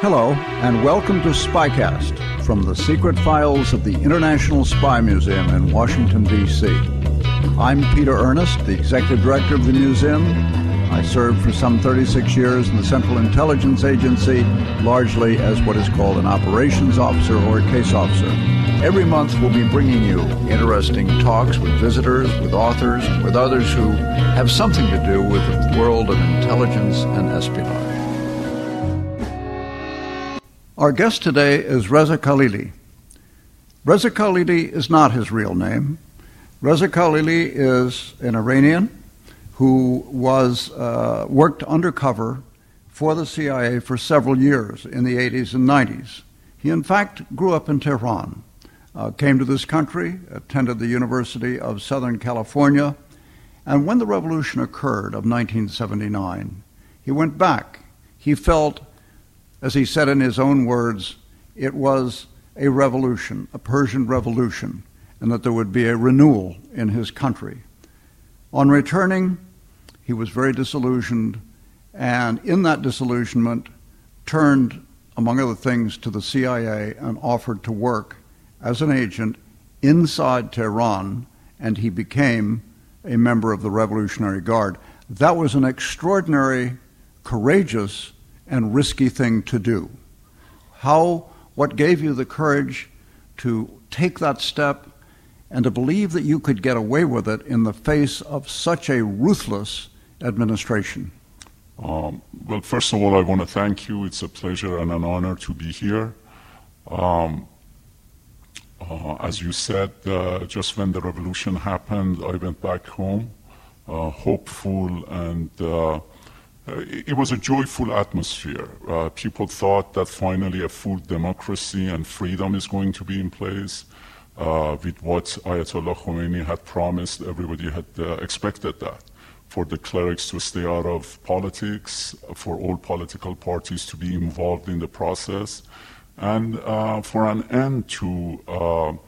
Hello, and welcome to Spycast from the secret files of the International Spy Museum in Washington, D.C. I'm Peter Earnest, the executive director of the museum. I served for some 36 years in the Central Intelligence Agency, largely as what is called an operations officer or case officer. Every month, we'll be bringing you interesting talks with visitors, with authors, with others who have something to do with the world of intelligence and espionage. Our guest today is Reza Khalili. Reza Khalili is not his real name. Reza Khalili is an Iranian who was uh, worked undercover for the CIA for several years in the 80s and 90s. He, in fact, grew up in Tehran, uh, came to this country, attended the University of Southern California, and when the revolution occurred of 1979, he went back. He felt as he said in his own words, it was a revolution, a Persian revolution, and that there would be a renewal in his country. On returning, he was very disillusioned, and in that disillusionment, turned, among other things, to the CIA and offered to work as an agent inside Tehran, and he became a member of the Revolutionary Guard. That was an extraordinary, courageous, and risky thing to do. How, what gave you the courage to take that step and to believe that you could get away with it in the face of such a ruthless administration? Um, well, first of all, I want to thank you. It's a pleasure and an honor to be here. Um, uh, as you said, uh, just when the revolution happened, I went back home, uh, hopeful and uh, it was a joyful atmosphere. Uh, people thought that finally a full democracy and freedom is going to be in place. Uh, with what Ayatollah Khomeini had promised, everybody had uh, expected that. For the clerics to stay out of politics, for all political parties to be involved in the process, and uh, for an end to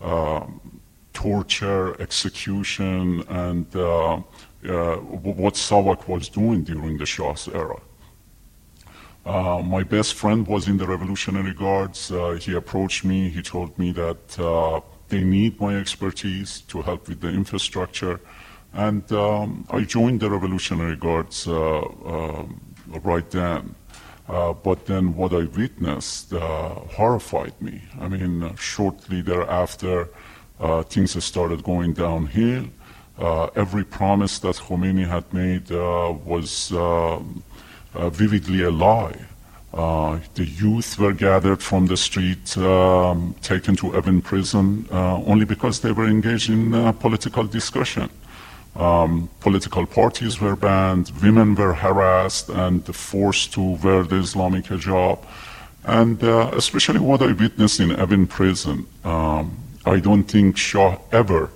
uh, torture, execution, and uh, what SAVAK was doing during the Shah's era. Uh, my best friend was in the Revolutionary Guards. Uh, he approached me. He told me that uh, they need my expertise to help with the infrastructure. And um, I joined the Revolutionary Guards uh, um, right then. Uh, but then what I witnessed horrified me. I mean, shortly thereafter, things started going downhill. Uh, every promise that Khomeini had made uh, was uh, vividly a lie. Uh, the youth were gathered from the street, um, taken to Evin prison, uh, only because they were engaged in uh, political discussion. Um, political parties were banned, women were harassed and forced to wear the Islamic hijab. And especially what I witnessed in Evin prison, um, I don't think Shah ever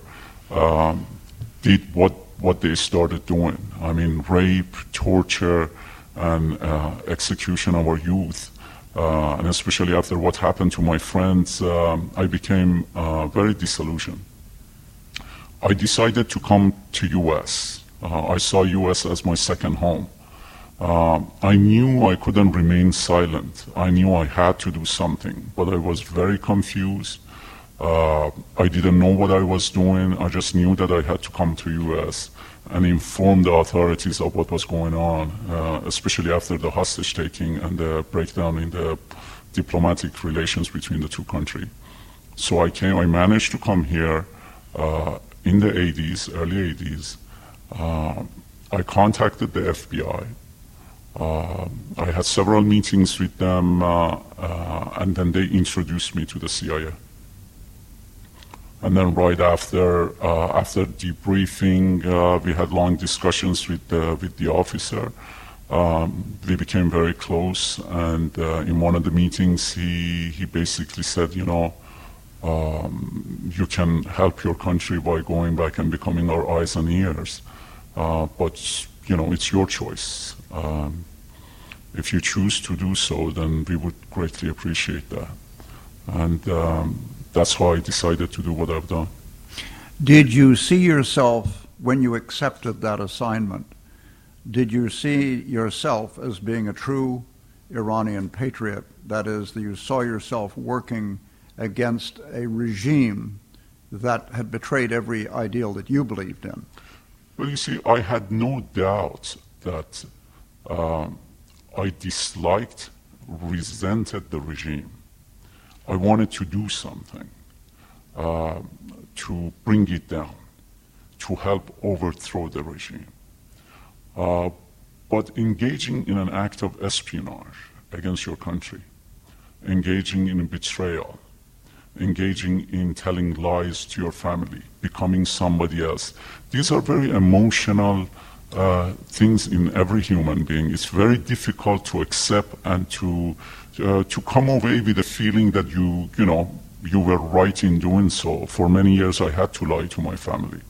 um, did what, what they started doing. I mean, rape, torture, and uh, execution of our youth. Uh, and especially after what happened to my friends, um, I became uh, very disillusioned. I decided to come to U.S. Uh, I saw U.S. as my second home. Uh, I knew I couldn't remain silent. I knew I had to do something, but I was very confused. Uh, I didn't know what I was doing. I just knew that I had to come to U.S. and inform the authorities of what was going on, uh, especially after the hostage taking and the breakdown in the diplomatic relations between the two countries. So I came. I managed to come here. uh, in the 80s, early 80s, uh, I contacted the FBI. Uh, I had several meetings with them, uh, uh, and then they introduced me to the CIA. And then right after, uh, after debriefing, we had long discussions with the, with the officer. Um, we became very close, and in one of the meetings, he, he basically said, you know, um, you can help your country by going back and becoming our eyes and ears. Uh, but, you know, it's your choice. Um, if you choose to do so, then we would greatly appreciate that. And um, that's how I decided to do what I've done. Did you see yourself, when you accepted that assignment, did you see yourself as being a true Iranian patriot? That is, that you saw yourself working against a regime that had betrayed every ideal that you believed in? Well, you see, I had no doubt that um, I disliked, resented the regime. I wanted to do something uh, to bring it down, to help overthrow the regime. Uh, but engaging in an act of espionage against your country, engaging in betrayal, engaging in telling lies to your family, becoming somebody else. These are very emotional uh, things in every human being. It's very difficult to accept and to uh, to come away with a feeling that you you know you were right in doing so. For many years, I had to lie to my family.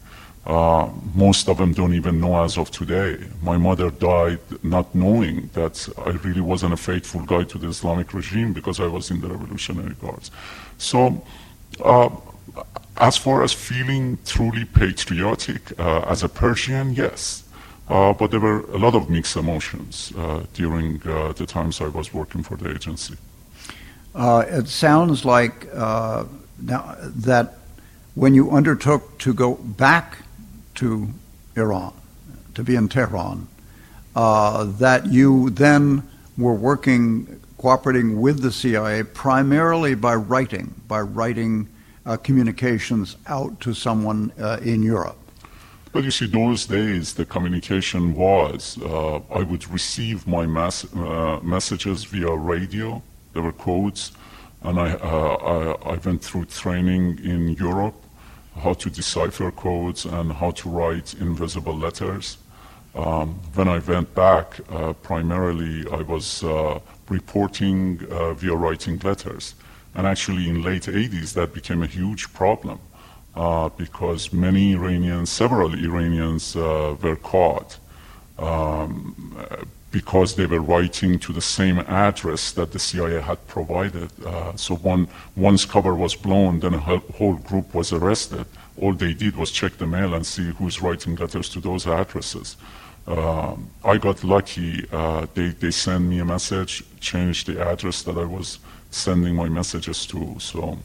Uh, most of them don't even know as of today. My mother died not knowing that I really wasn't a faithful guy to the Islamic regime because I was in the Revolutionary Guards. So, uh, as far as feeling truly patriotic uh, as a Persian, yes. Uh, but there were a lot of mixed emotions uh, during uh, the times I was working for the agency. it sounds like now that when you undertook to go back to Iran, to be in Tehran, uh, that you then were working, cooperating with the CIA primarily by writing, by writing uh, communications out to someone uh, in Europe. Well, you see, those days the communication was uh, I would receive my uh, messages via radio. There were codes, and I, uh, I, I went through training in Europe how to decipher codes and how to write invisible letters. Um, when I went back, uh, primarily I was uh, reporting uh, via writing letters. And actually, in late 80s, that became a huge problem uh, because many Iranians, several Iranians, uh, were caught um, because they were writing to the same address that the CIA had provided. Uh, so one, once cover was blown, then a whole group was arrested. All they did was check the mail and see who's writing letters to those addresses. Uh, I got lucky. Uh, they, they sent me a message, changed the address that I was sending my messages to. So.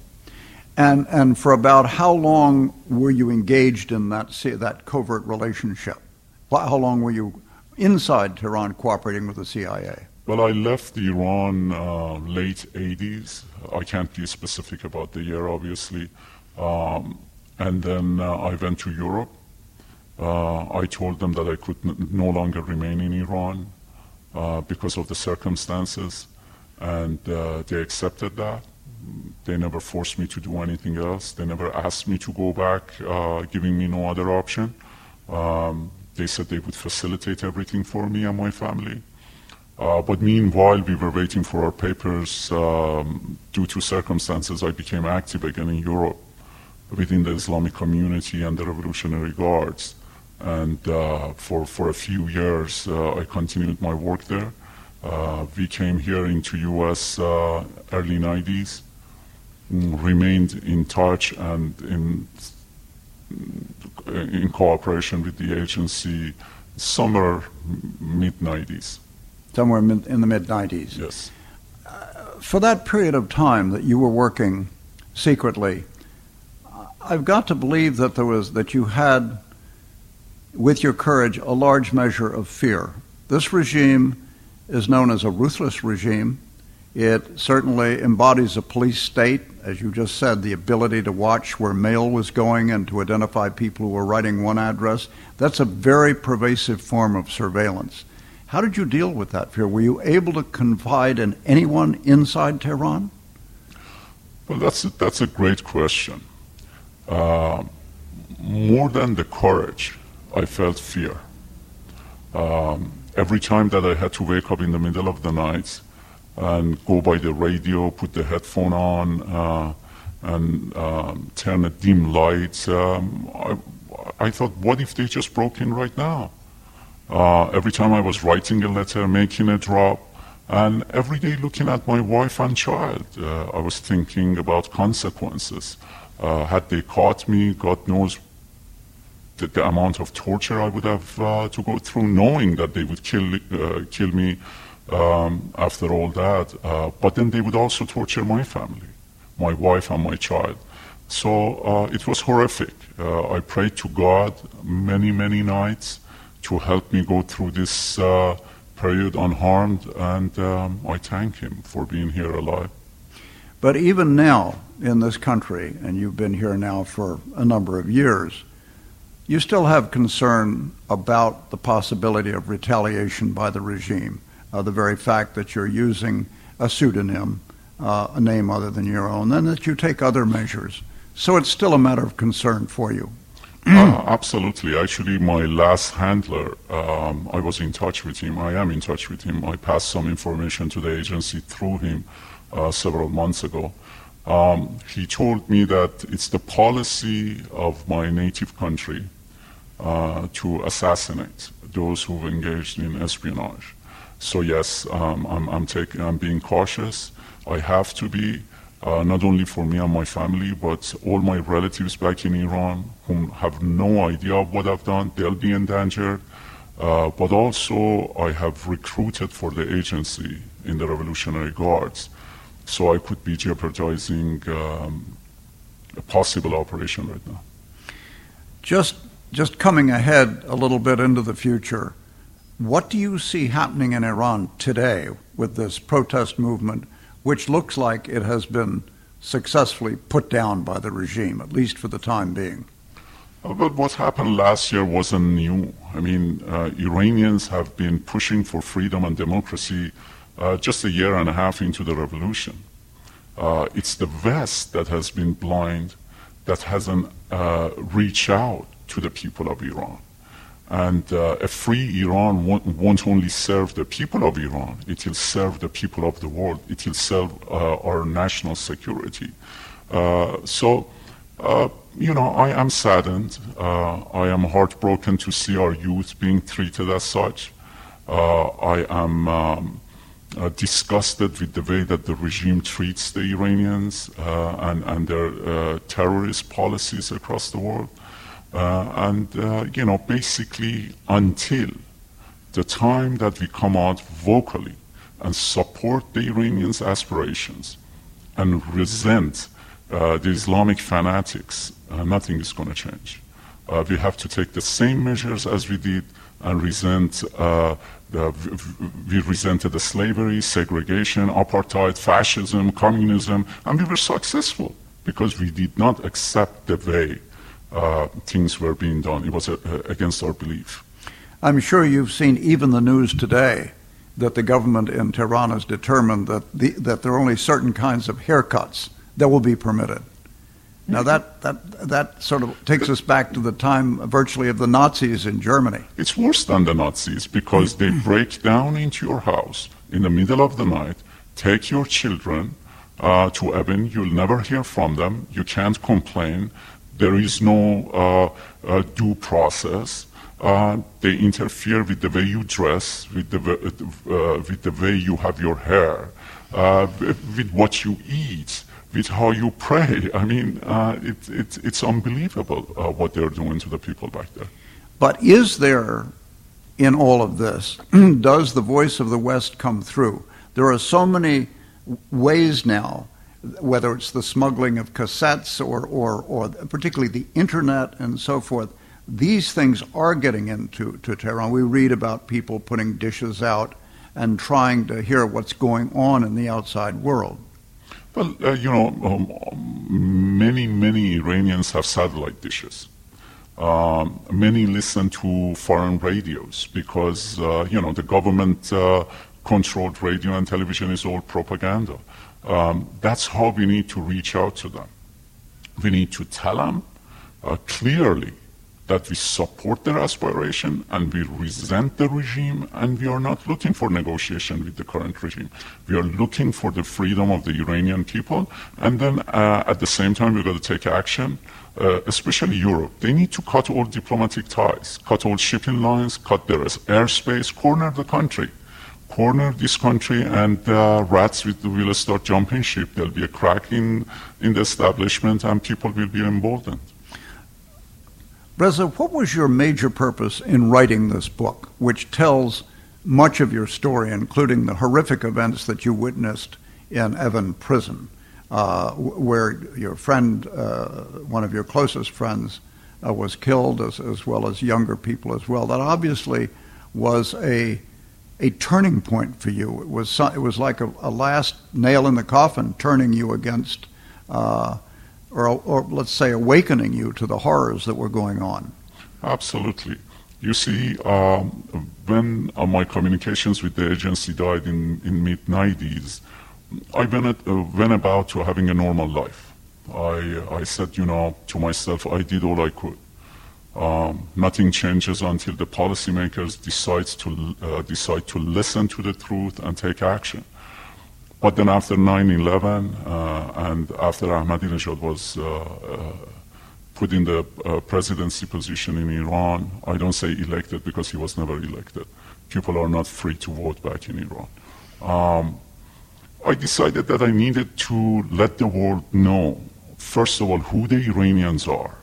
And, and for about how long were you engaged in that, that covert relationship? How long were you inside Tehran cooperating with the CIA? Well, I left Iran uh, late 80s. I can't be specific about the year, obviously. Um, and then uh, I went to Europe. Uh, I told them that I could n- no longer remain in Iran uh, because of the circumstances, and uh, they accepted that. They never forced me to do anything else. They never asked me to go back, uh, giving me no other option. Um, they said they would facilitate everything for me and my family. Uh, but meanwhile, we were waiting for our papers. Um, due to circumstances, I became active again in Europe within the Islamic community and the Revolutionary Guards. And uh, for, for a few years, uh, I continued my work there. Uh, we came here into U.S. Uh, early 90s, remained in touch and in in cooperation with the agency somewhere mid 90s. Somewhere in the mid 90s. Yes. Uh, for that period of time that you were working secretly, I've got to believe that there was that you had, with your courage, a large measure of fear. This regime is known as a ruthless regime. It certainly embodies a police state, as you just said, the ability to watch where mail was going and to identify people who were writing one address. That's a very pervasive form of surveillance. How did you deal with that fear? Were you able to confide in anyone inside Tehran? Well, that's a, that's a great question. Uh, more than the courage, I felt fear. Um, every time that I had to wake up in the middle of the night and go by the radio, put the headphone on, uh, and um, turn a dim light, um, I, I, thought, what if they just broke in right now? Uh, every time I was writing a letter, making a drop, and every day looking at my wife and child, uh, I was thinking about consequences. Uh, had they caught me, God knows the, the, amount of torture I would have uh, to go through, knowing that they would kill uh, kill me um, after all that. Uh, but then they would also torture my family, my wife and my child. So uh, it was horrific. Uh, I prayed to God many, many nights to help me go through this uh, period unharmed, and um, I thank Him for being here alive. But even now in this country, and you've been here now for a number of years, you still have concern about the possibility of retaliation by the regime. Uh, the very fact that you're using a pseudonym, uh, a name other than your own, and that you take other measures. So it's still a matter of concern for you. uh, absolutely. Actually, my last handler, um, I was in touch with him. I am in touch with him. I passed some information to the agency through him uh, several months ago. Um, he told me that it's the policy of my native country uh, to assassinate those who've engaged in espionage. So yes, um, I'm, I'm, taking, I'm being cautious. I have to be, uh, not only for me and my family, but all my relatives back in Iran who have no idea what I've done. They'll be endangered. Uh, but also, I have recruited for the agency in the Revolutionary Guards, so I could be jeopardizing um, a possible operation right now. Just, just coming ahead a little bit into the future, what do you see happening in Iran today with this protest movement, which looks like it has been successfully put down by the regime, at least for the time being? Uh, but what happened last year wasn't new. I mean, uh, Iranians have been pushing for freedom and democracy uh, just a year and a half into the revolution. Uh, it's the West that has been blind, that hasn't uh, reached out to the people of Iran. And uh, a free Iran won't, only serve the people of Iran, it will serve the people of the world, it will serve uh, our national security. Uh, so, uh, you know, I am saddened. Uh, I am heartbroken to see our youth being treated as such. Uh, I am um, disgusted with the way that the regime treats the Iranians and, and their terrorist policies across the world. Uh, and, uh, you know, basically until the time that we come out vocally and support the Iranians' aspirations and resent uh, the Islamic fanatics, uh, nothing is going to change. Uh, we have to take the same measures as we did and resent. Uh, we resented the slavery, segregation, apartheid, fascism, communism, and we were successful because we did not accept the way uh, things were being done. It was uh, uh, against our belief. I'm sure you've seen even the news today that the government in Tehran has determined that, the, that there are only certain kinds of haircuts that will be permitted. Now that, that, that sort of takes us back to the time virtually of the Nazis in Germany. It's worse than the Nazis because they break down into your house in the middle of the night, take your children uh, to Evin. You'll never hear from them. You can't complain. There is no uh, uh, due process. Uh, they interfere with the way you dress, with the, uh, with the way you have your hair, uh, with what you eat, with how you pray. I mean, uh, it, it, it's unbelievable what they're doing to the people back there. But is there, in all of this, does the voice of the West come through? There are so many ways now whether it's the smuggling of cassettes or, or, or particularly the internet and so forth, these things are getting into to Tehran. We read about people putting dishes out and trying to hear what's going on in the outside world. Well, uh, you know, um, many, many Iranians have satellite dishes. Um, many listen to foreign radios because, uh, you know, the government uh, controlled radio and television is all propaganda. Um, that's how we need to reach out to them. We need to tell them uh, clearly that we support their aspiration and we resent the regime and we are not looking for negotiation with the current regime. We are looking for the freedom of the Iranian people and then uh, at the same time we've got to take action, uh, especially Europe. They need to cut all diplomatic ties, cut all shipping lines, cut their airspace, corner the country. Corner this country and uh, rats will start jumping ship. There'll be a crack in, in the establishment and people will be emboldened. Reza, what was your major purpose in writing this book, which tells much of your story, including the horrific events that you witnessed in Evin prison, uh, where your friend, uh, one of your closest friends, uh, was killed, as, as well as younger people as well. That obviously was a a turning point for you. It was it was like a, a last nail in the coffin, turning you against uh, or, or let's say awakening you to the horrors that were going on? Absolutely. You see, um, when uh, my communications with the agency died in, in mid 90s, I went, at, uh, went about to having a normal life. I, I said, you know, to myself, I did all I could. Um, nothing changes until the policymakers decides to uh, decide to listen to the truth and take action. But then after 9-11 uh, and after Ahmadinejad was uh, uh, put in the uh, presidency position in Iran, I don't say elected because he was never elected. People are not free to vote back in Iran. Um, I decided that I needed to let the world know, first of all, who the Iranians are.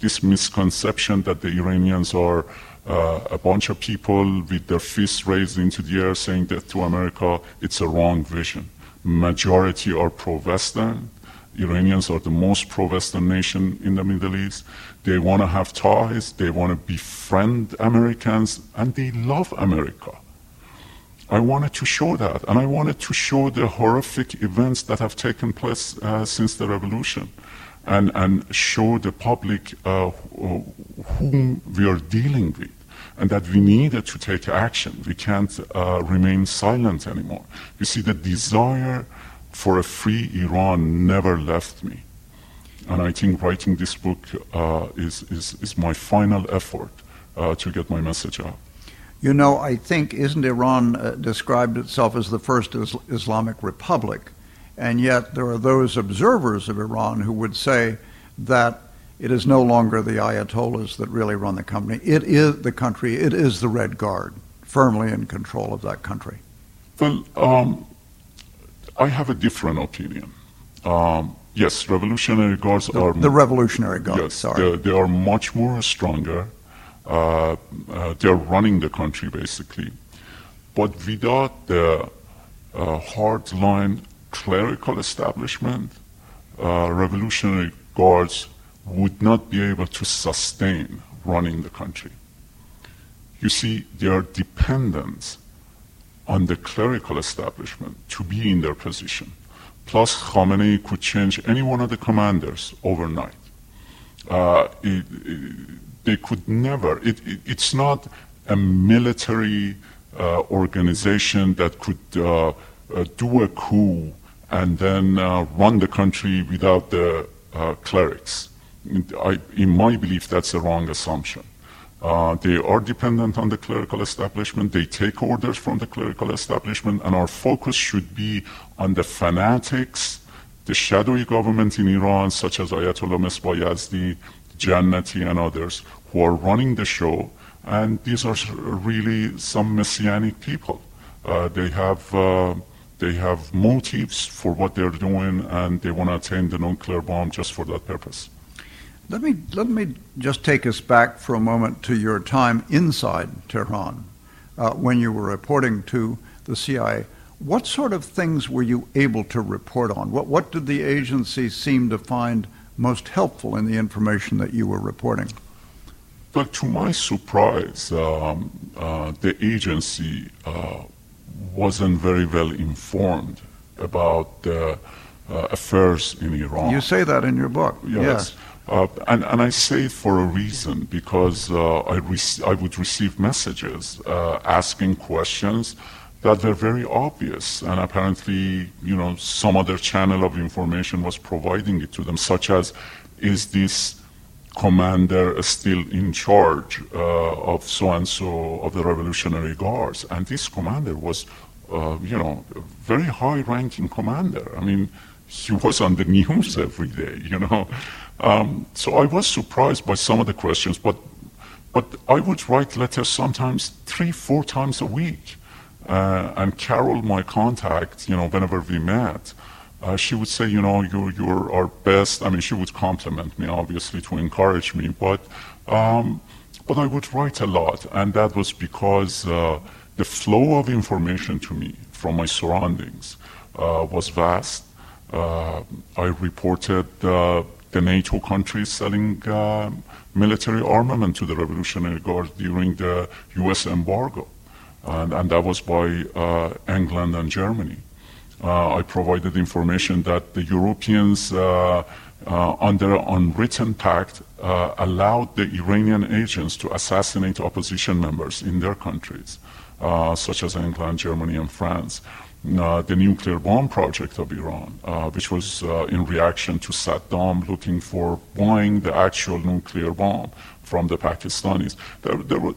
This misconception that the Iranians are uh, a bunch of people with their fists raised into the air saying death to America, it's a wrong vision majority are pro-Western. Iranians are the most pro-Western nation in the Middle East. They want to have ties. They want to befriend Americans, and they love America. I wanted to show that, and I wanted to show the horrific events that have taken place uh, since the revolution, and and show the public uh, whom we are dealing with and that we needed to take action. We can't uh, remain silent anymore. You see, the desire for a free Iran never left me. And I think writing this book uh, is, is, is my final effort uh, to get my message out. You know, I think, isn't Iran uh, described itself as the first Islamic republic? And yet there are those observers of Iran who would say that it is no longer the Ayatollahs that really run the company. It is the country, it is the Red Guard, firmly in control of that country. Well, um, I have a different opinion. Um, yes, Revolutionary Guards the, are. The Revolutionary Guards, yes, sorry. They, they, are much more stronger. Uh, uh, they're running the country, basically. But without the uh, hardline clerical establishment, uh, Revolutionary Guards would not be able to sustain running the country. You see, they are dependent on the clerical establishment to be in their position. Plus, Khamenei could change any one of the commanders overnight. Uh, it, it, they could never, it, it's not a military uh, organization that could uh, uh do a coup and then uh, run the country without the uh, clerics. I, in my belief, that's a wrong assumption. Uh, they are dependent on the clerical establishment. They take orders from the clerical establishment, and our focus should be on the fanatics, the shadowy government in Iran, such as Ayatollah Mesbah Jannati, and others, who are running the show. And these are really some messianic people. Uh, they have uh, they have motives for what they're doing, and they want to attain the nuclear bomb just for that purpose. Let me, let me just take us back for a moment to your time inside Tehran uh, when you were reporting to the CIA. What sort of things were you able to report on? What, what did the agency seem to find most helpful in the information that you were reporting? But to my surprise, um, uh, the agency uh, wasn't very well informed about the uh, affairs in Iran. You say that in your book. Yes. yes. Uh, and, and I say it for a reason because uh, I, rec- I would receive messages uh, asking questions that were very obvious, and apparently, you know, some other channel of information was providing it to them, such as, is this commander still in charge uh, of so and so of the Revolutionary Guards? And this commander was, uh, you know, a very high-ranking commander. I mean, he was on the news every day, you know. Um, so I was surprised by some of the questions, but but I would write letters sometimes three, four times a week. Uh, and Carol, my contact, you know, whenever we met, uh, she would say, you know, you're, you're our best. I mean, she would compliment me, obviously, to encourage me, but, um, but I would write a lot. And that was because uh, the flow of information to me from my surroundings uh, was vast. Uh, I reported uh, the NATO countries selling military armament to the Revolutionary Guard during the U.S. embargo and, and that was by uh, England and Germany. Uh, I provided information that the Europeans, uh, under an unwritten pact, allowed the Iranian agents to assassinate opposition members in their countries, such as England, Germany, and France. Uh, the nuclear bomb project of Iran, uh, which was uh, in reaction to Saddam looking for buying the actual nuclear bomb from the Pakistanis. There, there, were,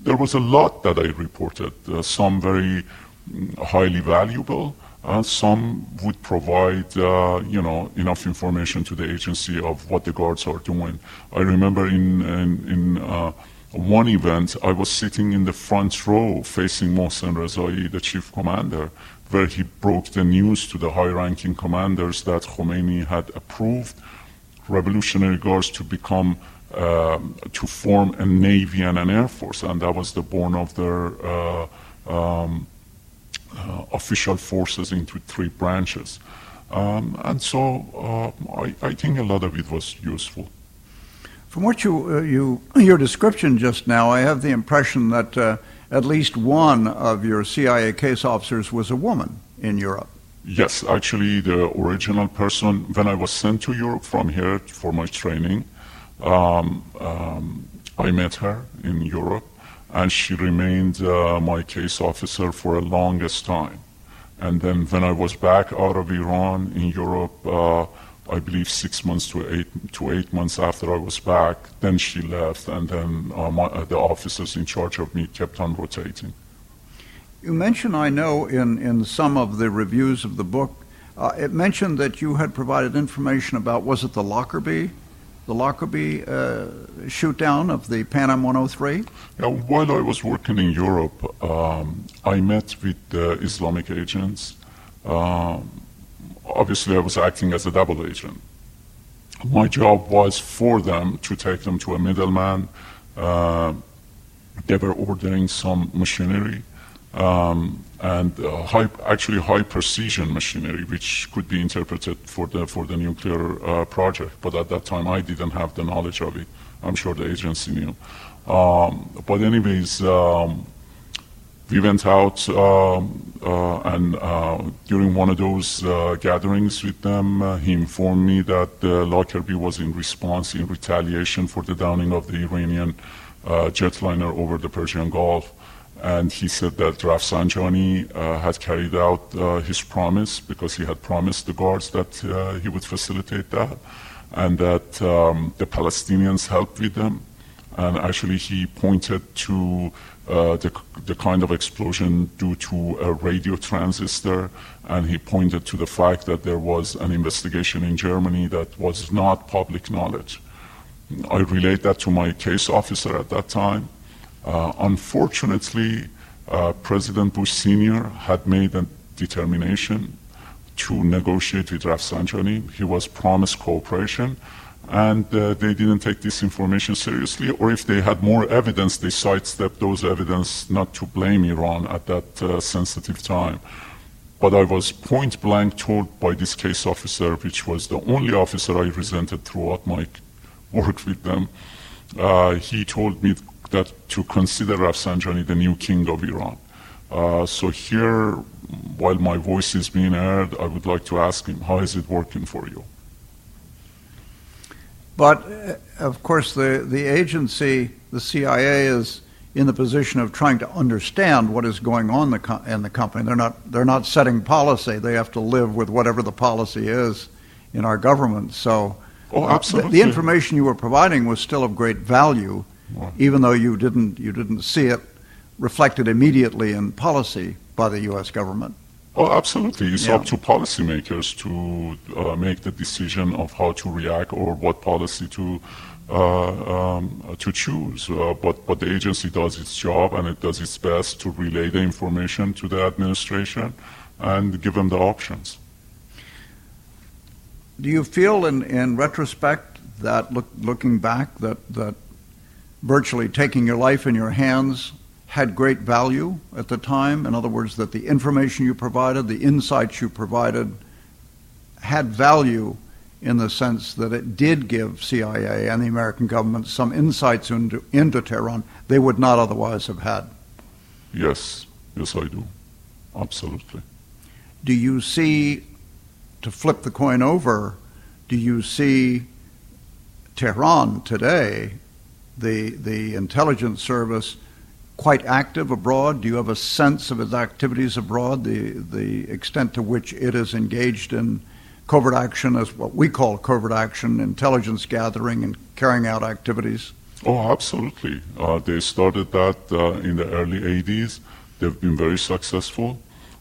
there was a lot that I reported, uh, some very mm, highly valuable, uh, some would provide, uh, you know, enough information to the agency of what the guards are doing. I remember in, in, in uh, one event, I was sitting in the front row facing Mohsen Rezai, the chief commander, where he broke the news to the high-ranking commanders that Khomeini had approved revolutionary guards to become um, to form a navy and an air force, and that was the born of their uh, um, official forces into three branches. Um, and so uh, I, I, think a lot of it was useful. From what you, uh, you your description just now, I have the impression that uh, at least one of your CIA case officers was a woman in Europe. Yes, actually, the original person, when I was sent to Europe from here for my training, um, um, I met her in Europe, and she remained uh, my case officer for the longest time. And then when I was back out of Iran in Europe, uh, I believe six months to eight to eight months after I was back, then she left, and then uh, my, uh, the officers in charge of me kept on rotating. You mentioned, I know, in, in some of the reviews of the book, uh, it mentioned that you had provided information about was it the Lockerbie the Lockerbie uh, shoot down of the Pan Am 103? Yeah, while I was working in Europe, um, I met with Islamic agents. Um, obviously, I was acting as a double agent. My job was for them to take them to a middleman. Uh, they were ordering some machinery um, and uh, high, actually high precision machinery, which could be interpreted for the for the nuclear uh, project. But at that time, I didn't have the knowledge of it. I'm sure the agency knew. Um, but anyways, um, we went out um, uh, and uh, during one of those uh, gatherings with them, uh, he informed me that the Lockerbie was in response, in retaliation for the downing of the Iranian jetliner over the Persian Gulf and he said that Rafsanjani uh, had carried out uh, his promise because he had promised the guards that uh, he would facilitate that, and that um, the Palestinians helped with them. And actually, he pointed to uh, the, the kind of explosion due to a radio transistor, and he pointed to the fact that there was an investigation in Germany that was not public knowledge. I relayed that to my case officer at that time unfortunately, uh, President Bush Sr. had made a determination to negotiate with Rafsanjani. He was promised cooperation, and uh, they didn't take this information seriously, or if they had more evidence, they sidestepped those evidence not to blame Iran at that uh, sensitive time. But I was point blank told by this case officer, which was the only officer I resented throughout my work with them, uh, he told me that to consider Rafsanjani the new king of Iran. Uh, so here, while my voice is being heard, I would like to ask him, how is it working for you? But uh, of course, the, the agency, the CIA, is in the position of trying to understand what is going on the co- in the company. They're not, they're not setting policy. They have to live with whatever the policy is in our government. So Oh, uh, the- absolutely. the, information you were providing was still of great value. Even though you didn't, you didn't see it reflected immediately in policy by the U.S. government. Oh, absolutely. It's Yeah. up to policymakers to uh, make the decision of how to react or what policy to uh, um, to choose. Uh, but but the agency does its job and it does its best to relay the information to the administration and give them the options. Do you feel, in, in retrospect, that look, looking back, that, that virtually taking your life in your hands had great value at the time? In other words, that the information you provided, the insights you provided, had value in the sense that it did give CIA and the American government some insights into, into Tehran they would not otherwise have had. Yes, yes, I do. Absolutely. do you see, to flip the coin over, do you see Tehran today, the, the intelligence service, quite active abroad? Do you have a sense of its activities abroad, the, the extent to which it is engaged in covert action, as what we call covert action, intelligence gathering and carrying out activities? Oh, absolutely. Uh, they started that uh, in the early 80s. They've been very successful.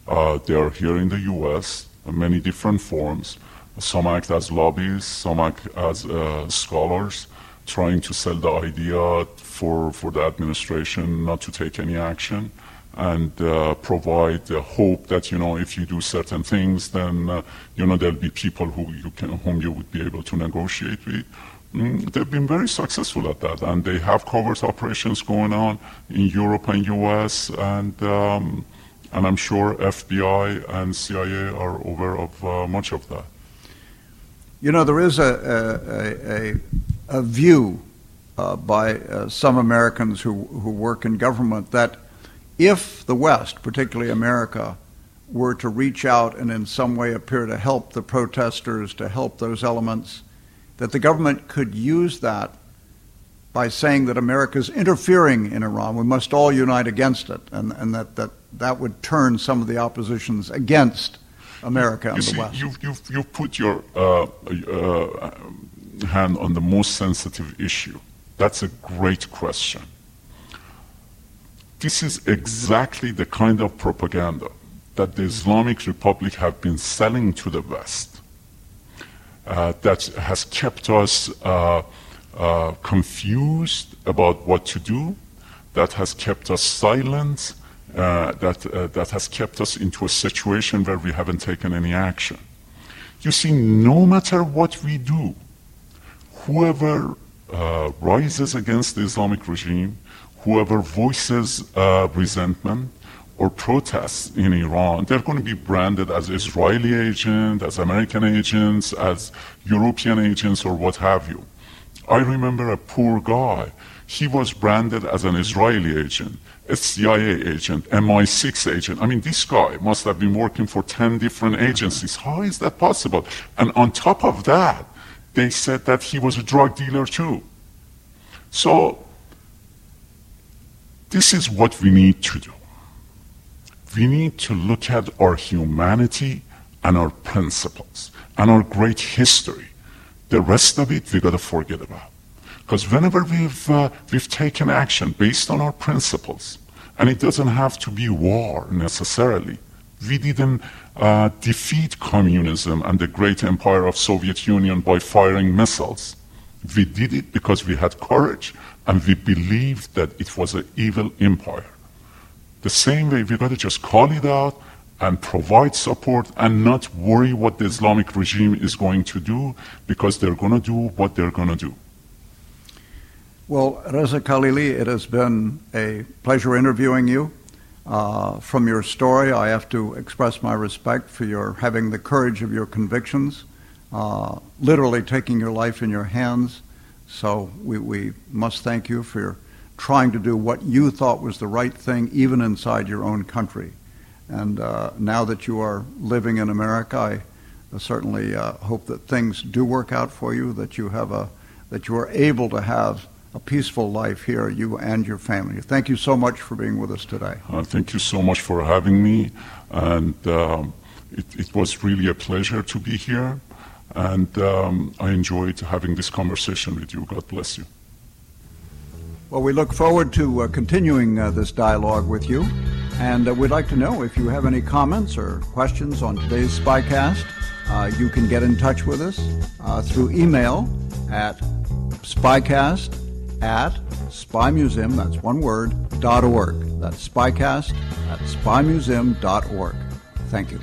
Uh, they are here in the U.S. in many different forms. Some act as lobbyists, some act as uh, scholars, trying to sell the idea for, for the administration not to take any action and uh, provide the hope that you know if you do certain things, then uh, you know there'll be people who you can, whom you would be able to negotiate with. Mm, they've been very successful at that, and they have covert operations going on in Europe and U.S. and um, and I'm sure FBI and CIA are aware of uh, much of that. You know, there is a, a, a, a view uh, by uh, some Americans who, who work in government that if the West, particularly America, were to reach out and in some way appear to help the protesters, to help those elements, that the government could use that by saying that America is interfering in Iran. We must all unite against it, and, and that, that that would turn some of the oppositions against America and You the see, West. you've, you've, you've put your uh, uh, hand on the most sensitive issue. That's a great question. This is exactly the kind of propaganda that the Islamic Republic have been selling to the West uh, that has kept us uh, uh, confused about what to do, that has kept us silent, uh, that, uh, that has kept us into a situation where we haven't taken any action. You see, no matter what we do, whoever uh, rises against the Islamic regime, whoever voices uh, resentment or protests in Iran, they're going to be branded as Israeli agents, as American agents, as European agents, or what have you. I remember a poor guy. He was branded as an Israeli agent, a CIA agent, MI6 agent. I mean, this guy must have been working for 10 different agencies. How is that possible? And on top of that, they said that he was a drug dealer too. So, this is what we need to do. We need to look at our humanity and our principles and our great history. The rest of it we got to forget about. Because whenever we've, uh, we've taken action based on our principles, and it doesn't have to be war necessarily, we didn't uh, defeat communism and the great empire of Soviet Union by firing missiles. We did it because we had courage and we believed that it was an evil empire. The same way we got to just call it out and provide support and not worry what the Islamic regime is going to do because they're going to do what they're going to do. Well, Reza Khalili, it has been a pleasure interviewing you. Uh, from your story, I have to express my respect for your having the courage of your convictions, uh, literally taking your life in your hands. So we, we must thank you for trying to do what you thought was the right thing, even inside your own country. And uh, now that you are living in America, I certainly uh, hope that things do work out for you, that you have a, that you are able to have a peaceful life here, you and your family. Thank you so much for being with us today. Uh, thank you so much for having me, and um, it, it, was really a pleasure to be here, and um, I enjoyed having this conversation with you. God bless you. Well, we look forward to uh, continuing uh, this dialogue with you, and uh, we'd like to know if you have any comments or questions on today's Spycast. Uh, you can get in touch with us uh, through email at spycast at spymuseum, that's one word, dot org. That's spycast at spymuseum.org. Thank you.